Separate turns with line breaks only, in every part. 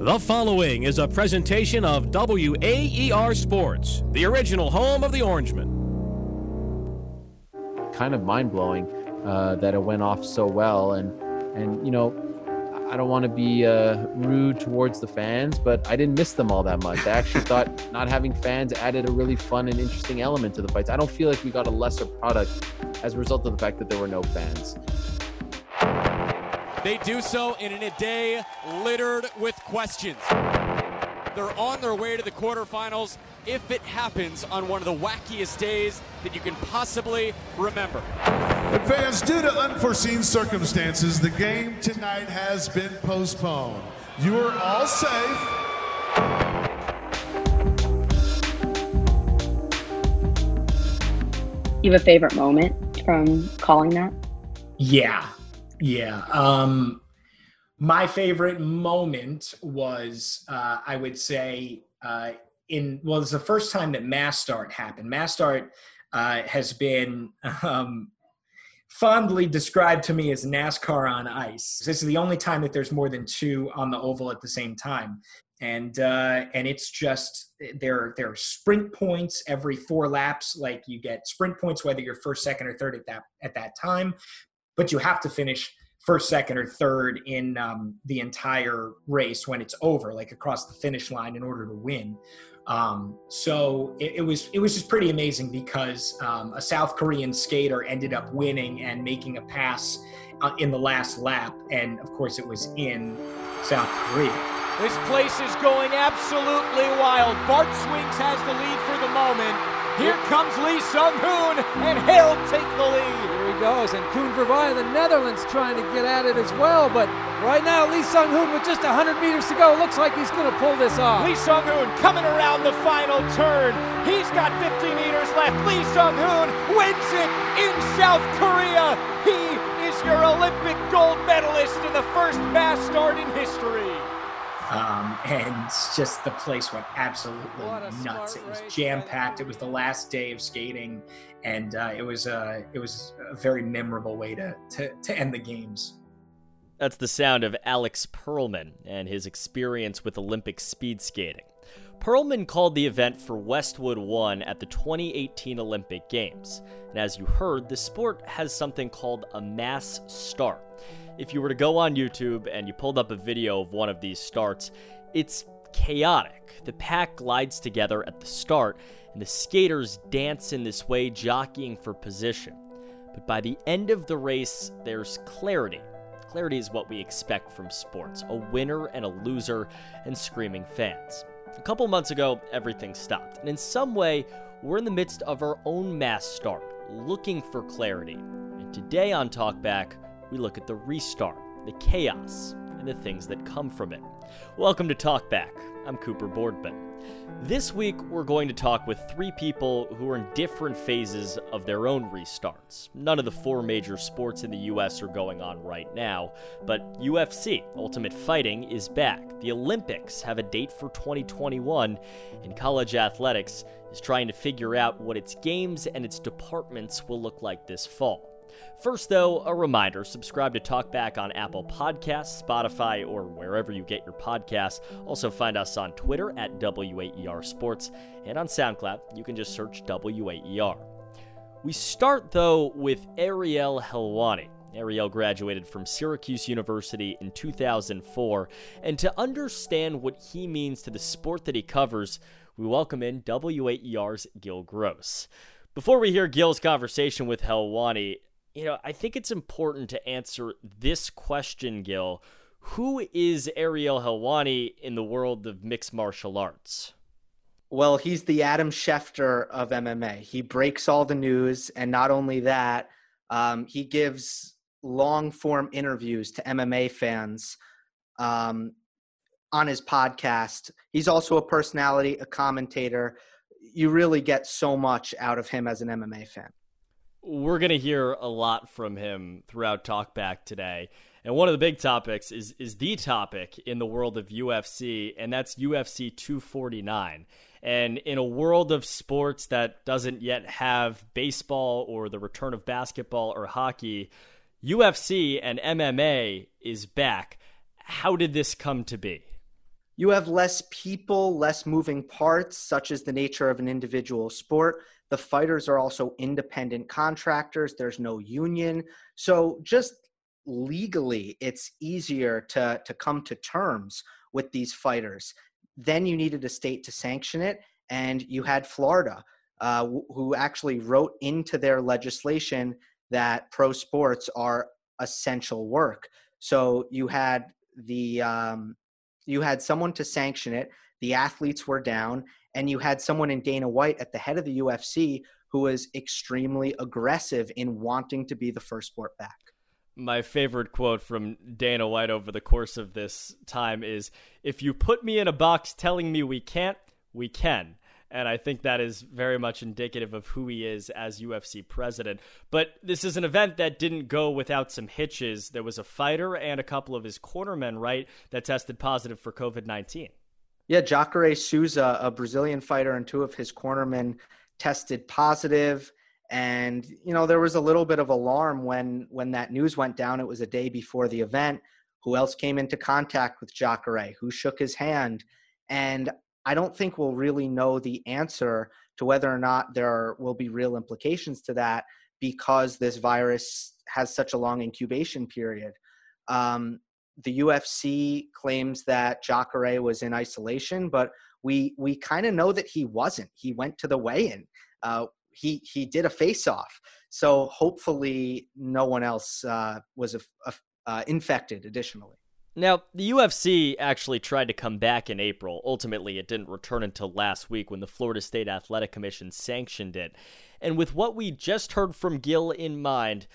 The following is a presentation of WAER Sports, the original home of the Orangemen.
Kind of mind blowing uh, that it went off so well, and and you know, I don't want to be uh, rude towards the fans, but I didn't miss them all that much. I actually thought not having fans added a really fun and interesting element to the fights. I don't feel like we got a lesser product as a result of the fact that there were no fans.
They do so in a day littered with questions. They're on their way to the quarterfinals if it happens on one of the wackiest days that you can possibly remember.
And fans, due to unforeseen circumstances, the game tonight has been postponed. You are all safe.
You have a favorite moment from calling that?
Yeah, yeah. Um, my favorite moment was, uh, I would say, uh, in well, it's the first time that mass start happened. Mass start uh, has been um, fondly described to me as NASCAR on ice. This is the only time that there's more than two on the oval at the same time. And uh, and it's just there there are sprint points every four laps. Like you get sprint points whether you're first, second, or third at that at that time but you have to finish first, second, or third in um, the entire race when it's over, like across the finish line, in order to win. Um, so it, it, was it was just pretty amazing because um, a South Korean skater ended up winning and making a pass uh, in the last lap, and of course it was in South Korea.
This place is going absolutely wild. Bart Swings has the lead for the moment. Here comes Lee Sung Hoon, and he'll take the lead.
Goes, and Koen Verweij, the Netherlands, trying to get at it as well. But right now, Lee Sung Hoon with just 100 meters to go, looks like he's going to pull this off.
Lee Sung Hoon coming around the final turn. He's got 50 meters left. Lee Sung Hoon wins it in South Korea. He is your Olympic gold medalist in the first mass start in history.
Um, and just the place went absolutely nuts. It was jam packed. It was the last day of skating, and uh, it was a it was a very memorable way to, to to end the games.
That's the sound of Alex Perlman and his experience with Olympic speed skating. Perlman called the event for Westwood 1 at the 2018 Olympic Games. And as you heard, the sport has something called a mass start if you were to go on YouTube and you pulled up a video of one of these starts, it's chaotic. The pack glides together at the start, and the skaters dance in this way, jockeying for position. But by the end of the race, there's clarity. Clarity is what we expect from sports a winner and a loser, and screaming fans. A couple months ago, everything stopped, and in some way, we're in the midst of our own mass start, looking for clarity. And today on Talkback, we look at the restart, the chaos, and the things that come from it. Welcome to Talkback. I'm Cooper Boardman. This week, we're going to talk with three people who are in different phases of their own restarts. None of the four major sports in the US are going on right now, but UFC, Ultimate Fighting, is back. The Olympics have a date for 2021, and college athletics is trying to figure out what its games and its departments will look like this fall. First, though, a reminder subscribe to Talkback on Apple Podcasts, Spotify, or wherever you get your podcasts. Also, find us on Twitter at WAER Sports, and on SoundCloud, you can just search WAER. We start, though, with Ariel Helwani. Ariel graduated from Syracuse University in 2004, and to understand what he means to the sport that he covers, we welcome in WAER's Gil Gross. Before we hear Gil's conversation with Helwani, you know, I think it's important to answer this question, Gil. Who is Ariel Helwani in the world of mixed martial arts?
Well, he's the Adam Schefter of MMA. He breaks all the news, and not only that, um, he gives long form interviews to MMA fans um, on his podcast. He's also a personality, a commentator. You really get so much out of him as an MMA fan
we're going to hear a lot from him throughout Talkback today. And one of the big topics is is the topic in the world of UFC, and that's UFC 249. And in a world of sports that doesn't yet have baseball or the return of basketball or hockey, UFC and MMA is back. How did this come to be?
You have less people, less moving parts, such as the nature of an individual sport. The fighters are also independent contractors. There's no union. So just legally, it's easier to, to come to terms with these fighters. Then you needed a state to sanction it, and you had Florida, uh, who actually wrote into their legislation that pro sports are essential work. So you had the um, you had someone to sanction it. The athletes were down, and you had someone in Dana White at the head of the UFC who was extremely aggressive in wanting to be the first sport back.
My favorite quote from Dana White over the course of this time is If you put me in a box telling me we can't, we can. And I think that is very much indicative of who he is as UFC president. But this is an event that didn't go without some hitches. There was a fighter and a couple of his cornermen, right, that tested positive for COVID 19.
Yeah, Jacare Souza, a Brazilian fighter, and two of his cornermen tested positive. And you know, there was a little bit of alarm when when that news went down. It was a day before the event. Who else came into contact with Jacare? Who shook his hand? And I don't think we'll really know the answer to whether or not there will be real implications to that because this virus has such a long incubation period. Um, the UFC claims that Jacare was in isolation, but we we kind of know that he wasn't. He went to the weigh-in. Uh, he he did a face-off. So hopefully, no one else uh, was a, a, uh, infected. Additionally.
Now, the UFC actually tried to come back in April. Ultimately, it didn't return until last week when the Florida State Athletic Commission sanctioned it. And with what we just heard from Gil in mind,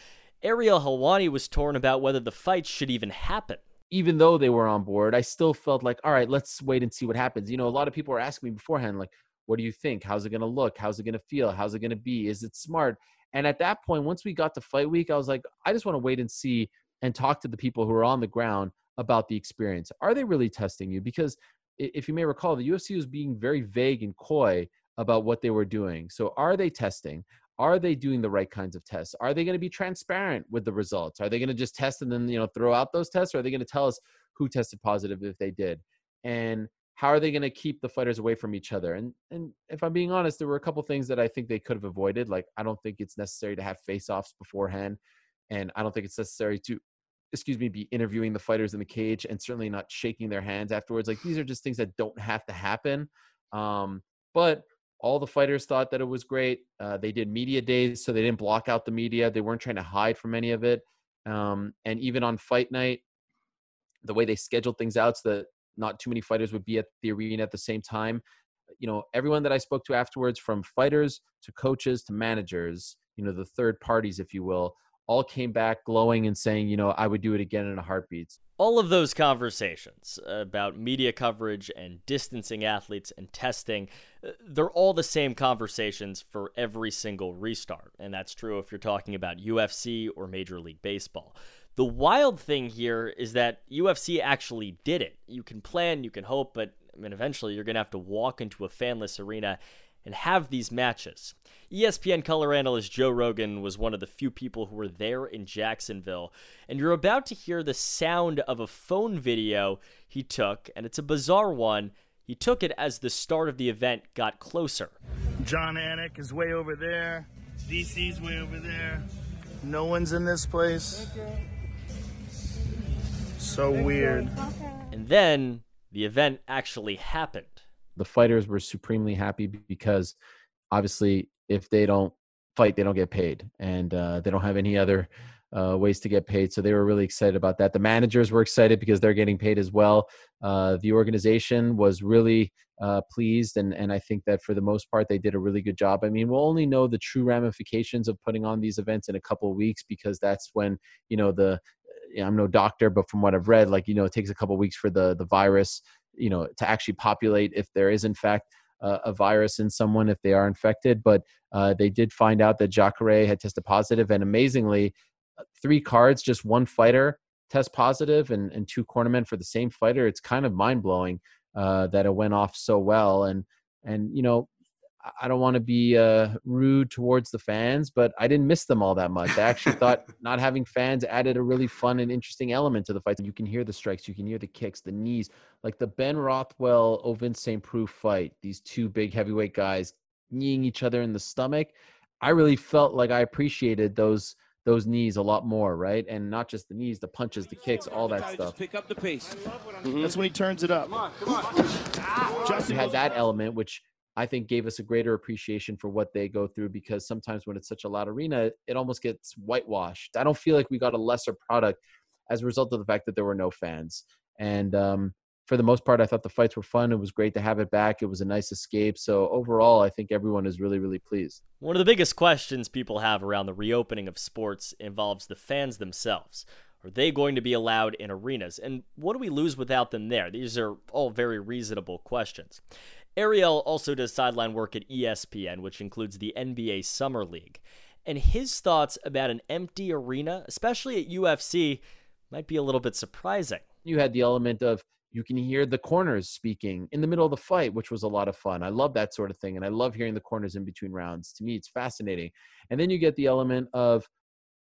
Ariel Helwani was torn about whether the fight should even happen.
Even though they were on board, I still felt like, all right, let's wait and see what happens. You know, a lot of people were asking me beforehand, like, what do you think? How's it going to look? How's it going to feel? How's it going to be? Is it smart? And at that point, once we got to fight week, I was like, I just want to wait and see and talk to the people who are on the ground about the experience. Are they really testing you? Because if you may recall, the UFC was being very vague and coy about what they were doing. So, are they testing? Are they doing the right kinds of tests? Are they going to be transparent with the results? Are they going to just test and then you know throw out those tests? Or are they going to tell us who tested positive if they did? And how are they going to keep the fighters away from each other? And and if I'm being honest, there were a couple things that I think they could have avoided. Like I don't think it's necessary to have face-offs beforehand, and I don't think it's necessary to excuse me, be interviewing the fighters in the cage and certainly not shaking their hands afterwards. Like these are just things that don't have to happen. Um, but all the fighters thought that it was great. Uh, they did media days, so they didn't block out the media. They weren't trying to hide from any of it. Um, and even on fight night, the way they scheduled things out so that not too many fighters would be at the arena at the same time. You know, everyone that I spoke to afterwards, from fighters to coaches to managers, you know, the third parties, if you will, all came back glowing and saying, you know, I would do it again in a heartbeat.
All of those conversations about media coverage and distancing athletes and testing, uh, they're all the same conversations for every single restart. And that's true if you're talking about UFC or Major League Baseball. The wild thing here is that UFC actually did it. You can plan, you can hope, but I mean, eventually you're going to have to walk into a fanless arena and have these matches. ESPN color analyst Joe Rogan was one of the few people who were there in Jacksonville, and you're about to hear the sound of a phone video he took, and it's a bizarre one. He took it as the start of the event got closer.
Jon Anik is way over there. DC's way over there. No one's in this place. So weird.
And then the event actually happened.
The fighters were supremely happy because obviously if they don't fight, they don't get paid, and uh, they don't have any other uh, ways to get paid. So they were really excited about that. The managers were excited because they're getting paid as well. Uh, the organization was really uh, pleased, and and I think that for the most part they did a really good job. I mean, we'll only know the true ramifications of putting on these events in a couple weeks because that's when you know the. I'm no doctor, but from what I've read, like you know, it takes a couple weeks for the the virus, you know, to actually populate if there is in fact uh, a virus in someone if they are infected. But uh, they did find out that Jacare had tested positive, and amazingly, uh, three cards, just one fighter test positive, and, and two cornermen for the same fighter. It's kind of mind blowing uh, that it went off so well. And and you know, I don't want to be uh, rude towards the fans, but I didn't miss them all that much. I actually thought not having fans added a really fun and interesting element to the fight. You can hear the strikes, you can hear the kicks, the knees, like the Ben Rothwell, Ovince St. Preux fight. These two big heavyweight guys kneeing each other in the stomach. I really felt like I appreciated those those knees a lot more, right? And not just the knees, the punches, the kicks, all that stuff.
Pick up the pace. Mm-hmm. That's when he turns it up. Come on, come
on. You had that element, which I think gave us a greater appreciation for what they go through because sometimes when it's such a loud arena, it almost gets whitewashed. I don't feel like we got a lesser product as a result of the fact that there were no fans. And um, for the most part, I thought the fights were fun. It was great to have it back. It was a nice escape. So overall, I think everyone is really, really pleased.
One of the biggest questions people have around the reopening of sports involves the fans themselves. Are they going to be allowed in arenas? And what do we lose without them there? These are all very reasonable questions. Ariel also does sideline work at ESPN, which includes the NBA Summer League. And his thoughts about an empty arena, especially at UFC, might be a little bit surprising.
You had the element of you can hear the corners speaking in the middle of the fight, which was a lot of fun. I love that sort of thing. And I love hearing the corners in between rounds. To me, it's fascinating. And then you get the element of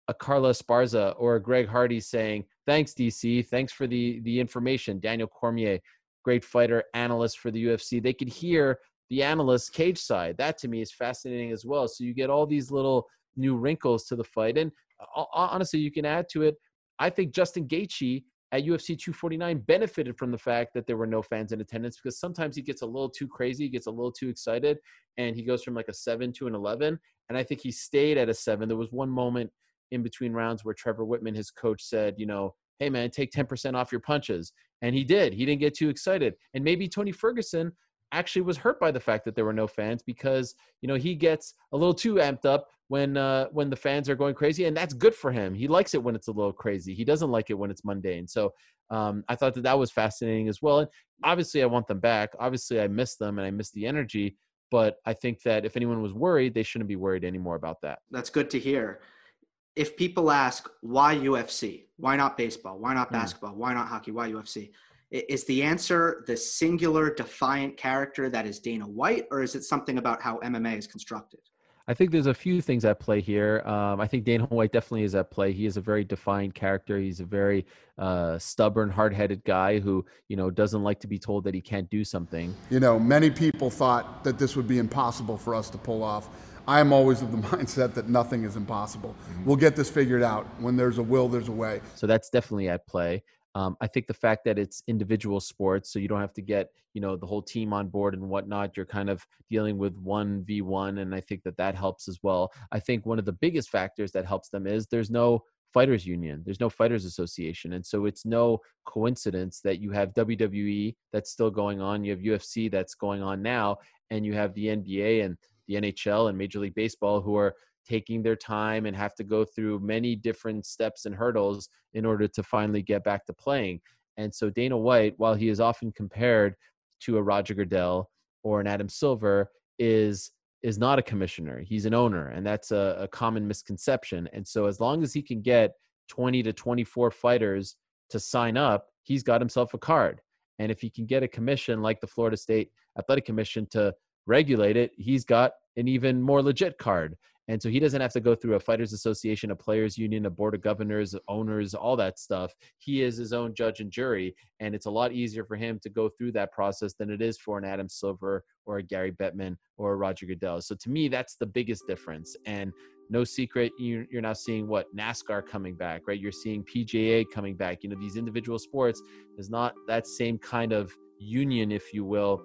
a Carla Esparza or a Greg Hardy saying, Thanks, DC. Thanks for the, the information. Daniel Cormier, great fighter, analyst for the UFC. They could hear the analyst cage side. That to me is fascinating as well. So you get all these little new wrinkles to the fight. And uh, honestly, you can add to it. I think Justin Gaethje at UFC 249 benefited from the fact that there were no fans in attendance because sometimes he gets a little too crazy, he gets a little too excited, and he goes from like a seven to an 11. And I think he stayed at a seven. There was one moment in between rounds where Trevor Wittman, his coach, said, you know, hey man, take 10% off your punches. And he did. He didn't get too excited. And maybe Tony Ferguson actually was hurt by the fact that there were no fans because you know he gets a little too amped up when uh, when the fans are going crazy, and that's good for him. He likes it when it's a little crazy. He doesn't like it when it's mundane. So um, I thought that that was fascinating as well. And obviously, I want them back. Obviously, I miss them and I miss the energy. But I think that if anyone was worried, they shouldn't be worried anymore about that.
That's good to hear. If people ask why UFC, why not baseball, why not hmm. basketball, why not hockey, why UFC, is the answer the singular defiant character that is Dana White, or is it something about how MMA is constructed?
I think there's a few things at play here. Um, I think Dana White definitely is at play. He is a very defined character. He's a very uh, stubborn, hard-headed guy who, you know, doesn't like to be told that he can't do something.
You know, many people thought that this would be impossible for us to pull off. I am always of the mindset that nothing is impossible. Mm-hmm. We'll get this figured out. When there's a will, there's a way.
So that's definitely at play. Um, I think the fact that it's individual sports, so you don't have to get you know the whole team on board and whatnot. You're kind of dealing with one v one, and I think that that helps as well. I think one of the biggest factors that helps them is there's no fighters union, there's no fighters association, and so it's no coincidence that you have WWE that's still going on, you have UFC that's going on now, and you have the NBA and the NHL and Major League Baseball who are taking their time and have to go through many different steps and hurdles in order to finally get back to playing. And so Dana White, while he is often compared to a Roger Goodell or an Adam Silver, is is not a commissioner. He's an owner, and that's a, a common misconception. And so as long as he can get 20 to 24 fighters to sign up, he's got himself a card. And if he can get a commission like the Florida State Athletic Commission to regulate it, he's got an even more legit card. And so he doesn't have to go through a fighters association, a players union, a board of governors, owners, all that stuff. He is his own judge and jury. And it's a lot easier for him to go through that process than it is for an Adam Silver or a Gary Bettman or a Roger Goodell. So to me, that's the biggest difference. And no secret, you're now seeing what NASCAR coming back, right? You're seeing PGA coming back. You know, these individual sports is not that same kind of union, if you will,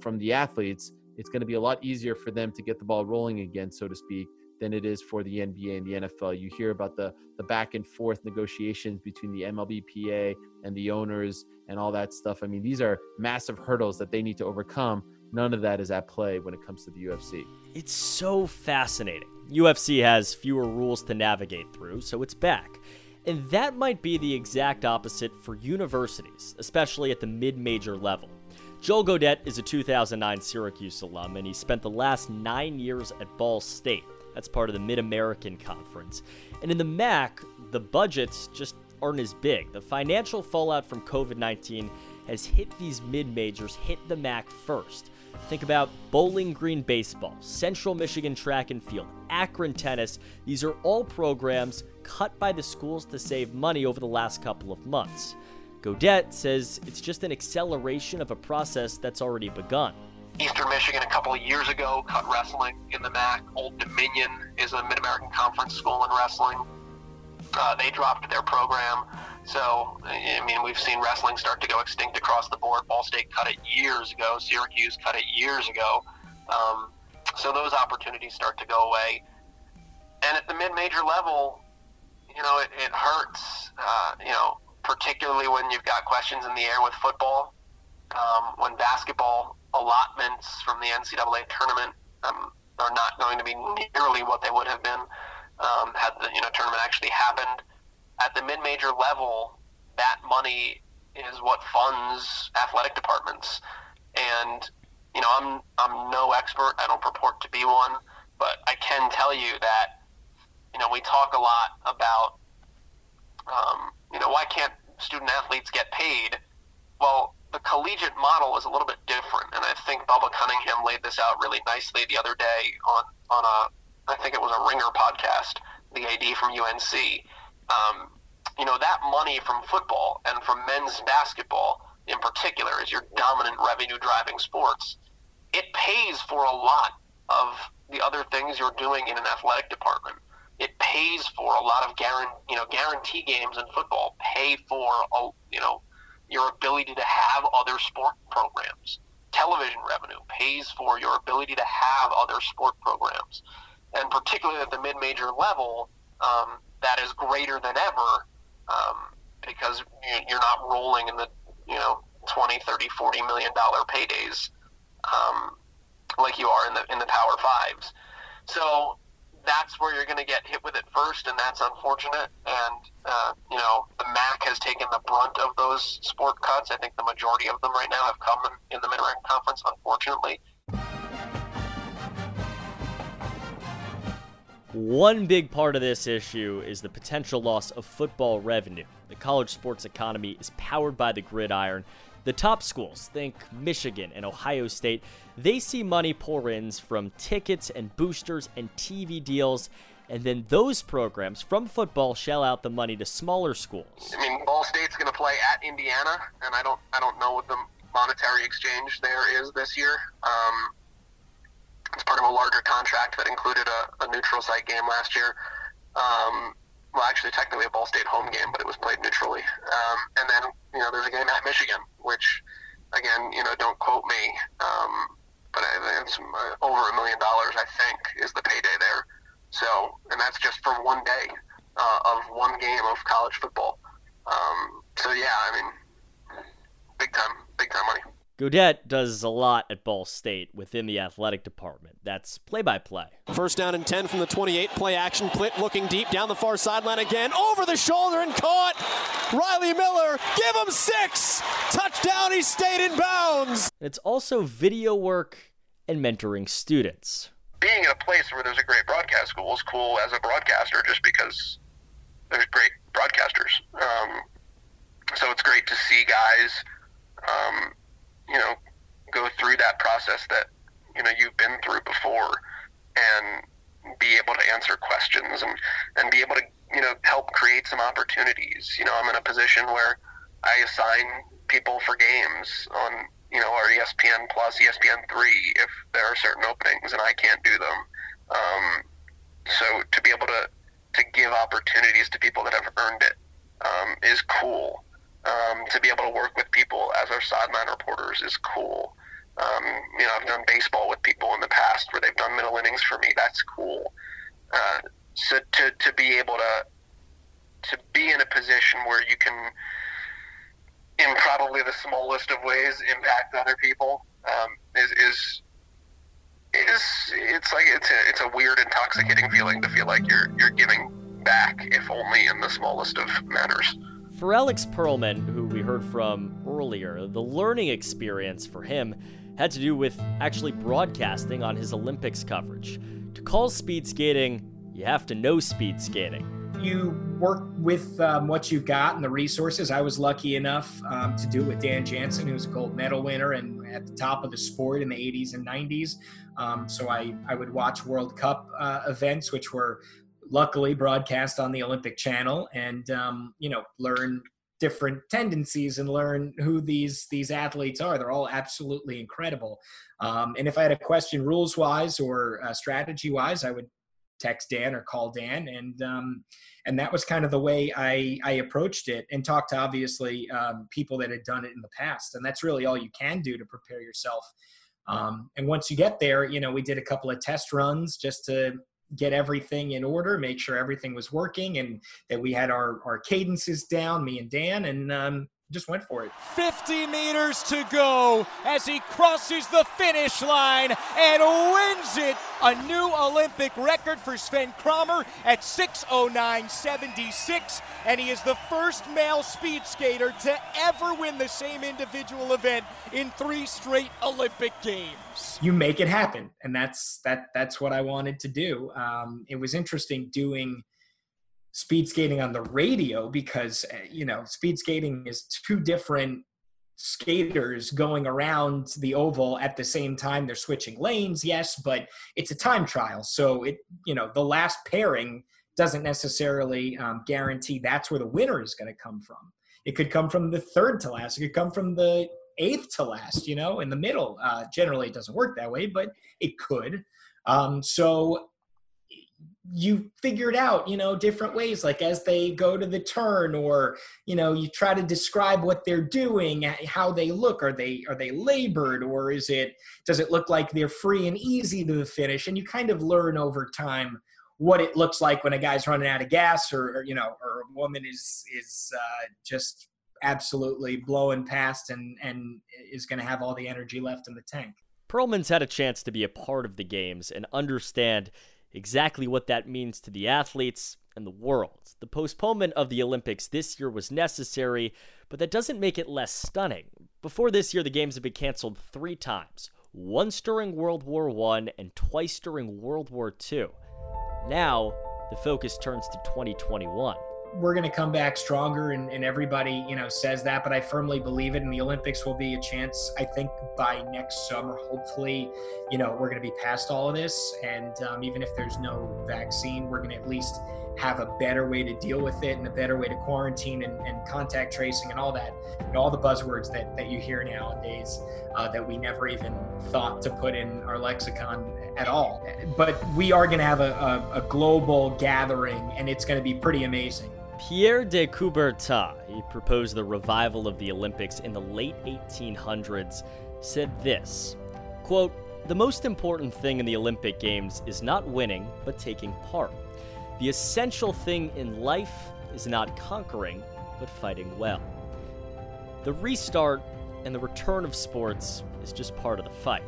from the athletes. It's going to be a lot easier for them to get the ball rolling again, so to speak, than it is for the NBA and the NFL. You hear about the the back and forth negotiations between the MLBPA and the owners and all that stuff. I mean, these are massive hurdles that they need to overcome. None of that is at play when it comes to the UFC.
It's so fascinating. UFC has fewer rules to navigate through, so it's back. And that might be the exact opposite for universities, especially at the mid major level. Joel Godet is a 2009 Syracuse alum, and he spent the last nine years at Ball State. That's part of the Mid American Conference. And in the MAC, the budgets just aren't as big. The financial fallout from COVID 19 has hit these mid majors, hit the MAC first. Think about Bowling Green Baseball, Central Michigan Track and Field, Akron Tennis. These are all programs cut by the schools to save money over the last couple of months. Gaudet says it's just an acceleration of a process that's already begun.
Eastern Michigan a couple of years ago cut wrestling in the MAC. Old Dominion is a Mid American Conference school in wrestling. Uh, they dropped their program. So, I mean, we've seen wrestling start to go extinct across the board. Ball State cut it years ago. Syracuse cut it years ago. Um, so those opportunities start to go away. And at the mid-major level, you know, it, it hurts. Uh, you know, particularly when you've got questions in the air with football. Um, when basketball allotments from the NCAA tournament um, are not going to be nearly what they would have been um, had the you know tournament actually happened. At the mid-major level, that money is what funds athletic departments, and you know I'm I'm no expert. I don't purport to be one, but I can tell you that you know we talk a lot about um, you know why can't student athletes get paid? Well, the collegiate model is a little bit different, and I think Bubba Cunningham laid this out really nicely the other day on on a I think it was a Ringer podcast, the AD from UNC. Um, you know that money from football and from men's basketball in particular is your dominant revenue driving sports. It pays for a lot of the other things you're doing in an athletic department. It pays for a lot of guarantee, you know, guarantee games in football pay for, you know, your ability to have other sport programs. Television revenue pays for your ability to have other sport programs. And particularly at the mid major level, um, that is greater than ever um, because you're not rolling in the, you know, 20, 30, 40 million dollar paydays um, like you are in the in the Power Fives. So that's where you're going to get hit with it first, and that's unfortunate. And uh, you know, the MAC has taken the brunt of those sport cuts. I think the majority of them right now have come in, the Mid American Conference, unfortunately.
One big part of this issue is the potential loss of football revenue. The college sports economy is powered by the gridiron. The top schools, think Michigan and Ohio State, they see money pour ins from tickets and boosters and TV deals, and then those programs from football shell out the money to smaller schools.
I mean, Ball State's going to play at Indiana, and I don't, I don't know what the monetary exchange there is this year. Um, it's part of a larger contract that included a, a neutral site game last year. Um, well, actually, technically a Ball State home game, but it was played neutrally. Um, and then, you know, there's a game at Michigan, which, again, you know, don't quote me, um, but it's uh, over a million dollars, I think, is the payday there. So, and that's just for one day uh, of one game of college football. Um, so, yeah, I mean, big time, big time money.
Gaudet does a lot at Ball State within the athletic department. That's play by play.
First down and 10 from the 28. Play action. Plitt looking deep down the far sideline again. Over the shoulder and caught. Riley Miller, give him six. Touchdown. He stayed in bounds.
It's also video work and mentoring students.
Being in a place where there's a great broadcast school is cool as a broadcaster just because there's great broadcasters. Um, so it's great to see guys. Um, you know, go through that process that, you know, you've been through before and be able to answer questions and, and be able to, you know, help create some opportunities. You know, I'm in a position where I assign people for games on, you know, our ESPN plus, ESPN three, if there are certain openings and I can't do them. Um, so to be able to, to give opportunities to people that have earned it um, is cool um, to be able to work with people our sideline reporters is cool. Um, you know, I've done baseball with people in the past where they've done middle innings for me. That's cool. Uh, so to, to be able to to be in a position where you can, in probably the smallest of ways, impact other people um, is is is it's like it's a it's a weird intoxicating feeling to feel like you're you're giving back, if only in the smallest of manners.
For Alex Perlman, who we heard from earlier, the learning experience for him had to do with actually broadcasting on his Olympics coverage. To call speed skating, you have to know speed skating.
you work with um, what you've got and the resources. I was lucky enough um, to do it with Dan Jansen, who was a gold medal winner and at the top of the sport in the 80s and 90s. Um, so I, I would watch World Cup uh, events, which were luckily broadcast on the Olympic Channel, and um, you know learn different tendencies and learn who these these athletes are. They're all absolutely incredible. Um, and if I had a question rules wise or uh, strategy wise, I would text Dan or call Dan, and um, and that was kind of the way I I approached it, and talked to obviously um, people that had done it in the past, and that's really all you can do to prepare yourself. Um, and once you get there, you know, we did a couple of test runs just to get everything in order, make sure everything was working, and that we had our our cadences down, me and Dan, and um, just went for it.
50 meters to go as he crosses the finish line and wins it. A new Olympic record for Sven Kramer at 609.76, and he is the first male speed skater to ever win the same individual event in three straight Olympic Games.
You make it happen, and that's that. That's what I wanted to do. Um, it was interesting doing speed skating on the radio because uh, you know speed skating is two different skaters going around the oval at the same time they're switching lanes yes but it's a time trial. So it you know the last pairing doesn't necessarily um, guarantee that's where the winner is going to come from. It could come from the third to last it could come from the eighth to last you know in the middle. Uh, generally it doesn't work that way but it could. Um, so you figured out you know different ways like as they go to the turn or you know you try to describe what they're doing how they look. Are they are they labored or is it does it look like they're free and easy to the finish? And you kind of learn over time what it looks like when a guy's running out of gas or, or you know or a woman is is uh, just absolutely blowing past and and is going to have all the energy left in the tank.
Perlman's had a chance to be a part of the games and understand exactly what that means to the athletes and the world. The postponement of the Olympics this year was necessary, but that doesn't make it less stunning. Before this year, the Games have been canceled three times once during World War I and twice during World War II. Now, the focus turns to 2021
we're going to come back stronger and, and, everybody you know says that but i firmly believe it and the olympics will be a chance i think by next summer hopefully you know we're going to be past all of this and um, even if there's no vaccine we're going to at least have a better way to deal with it and a better way to quarantine and, and contact tracing and all that know, all the buzzwords that, that you hear nowadays uh, that we never even thought to put in our lexicon at all. But we are going to have a, a, a global gathering and it's going to be pretty amazing
Pierre de Coubertin, he proposed the revival of the Olympics in the late 1800s, said this quote, The most important thing in the Olympic Games is not winning, but taking part. The essential thing in life is not conquering, but fighting well. The restart and the return of sports is just part of the fight.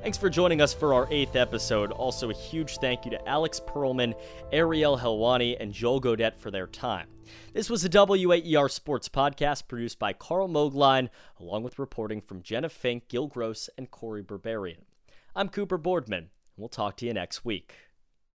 Thanks for joining us for our eighth episode. Also, a huge thank you to Alex Perlman, Ariel Helwani, and Joel Godet for their time. This was a WAER Sports podcast produced by Carl Mogline, along with reporting from Jenna Fink, Gil Gross, and Corey Berberian. I'm Cooper Boardman, and we'll talk to you next week.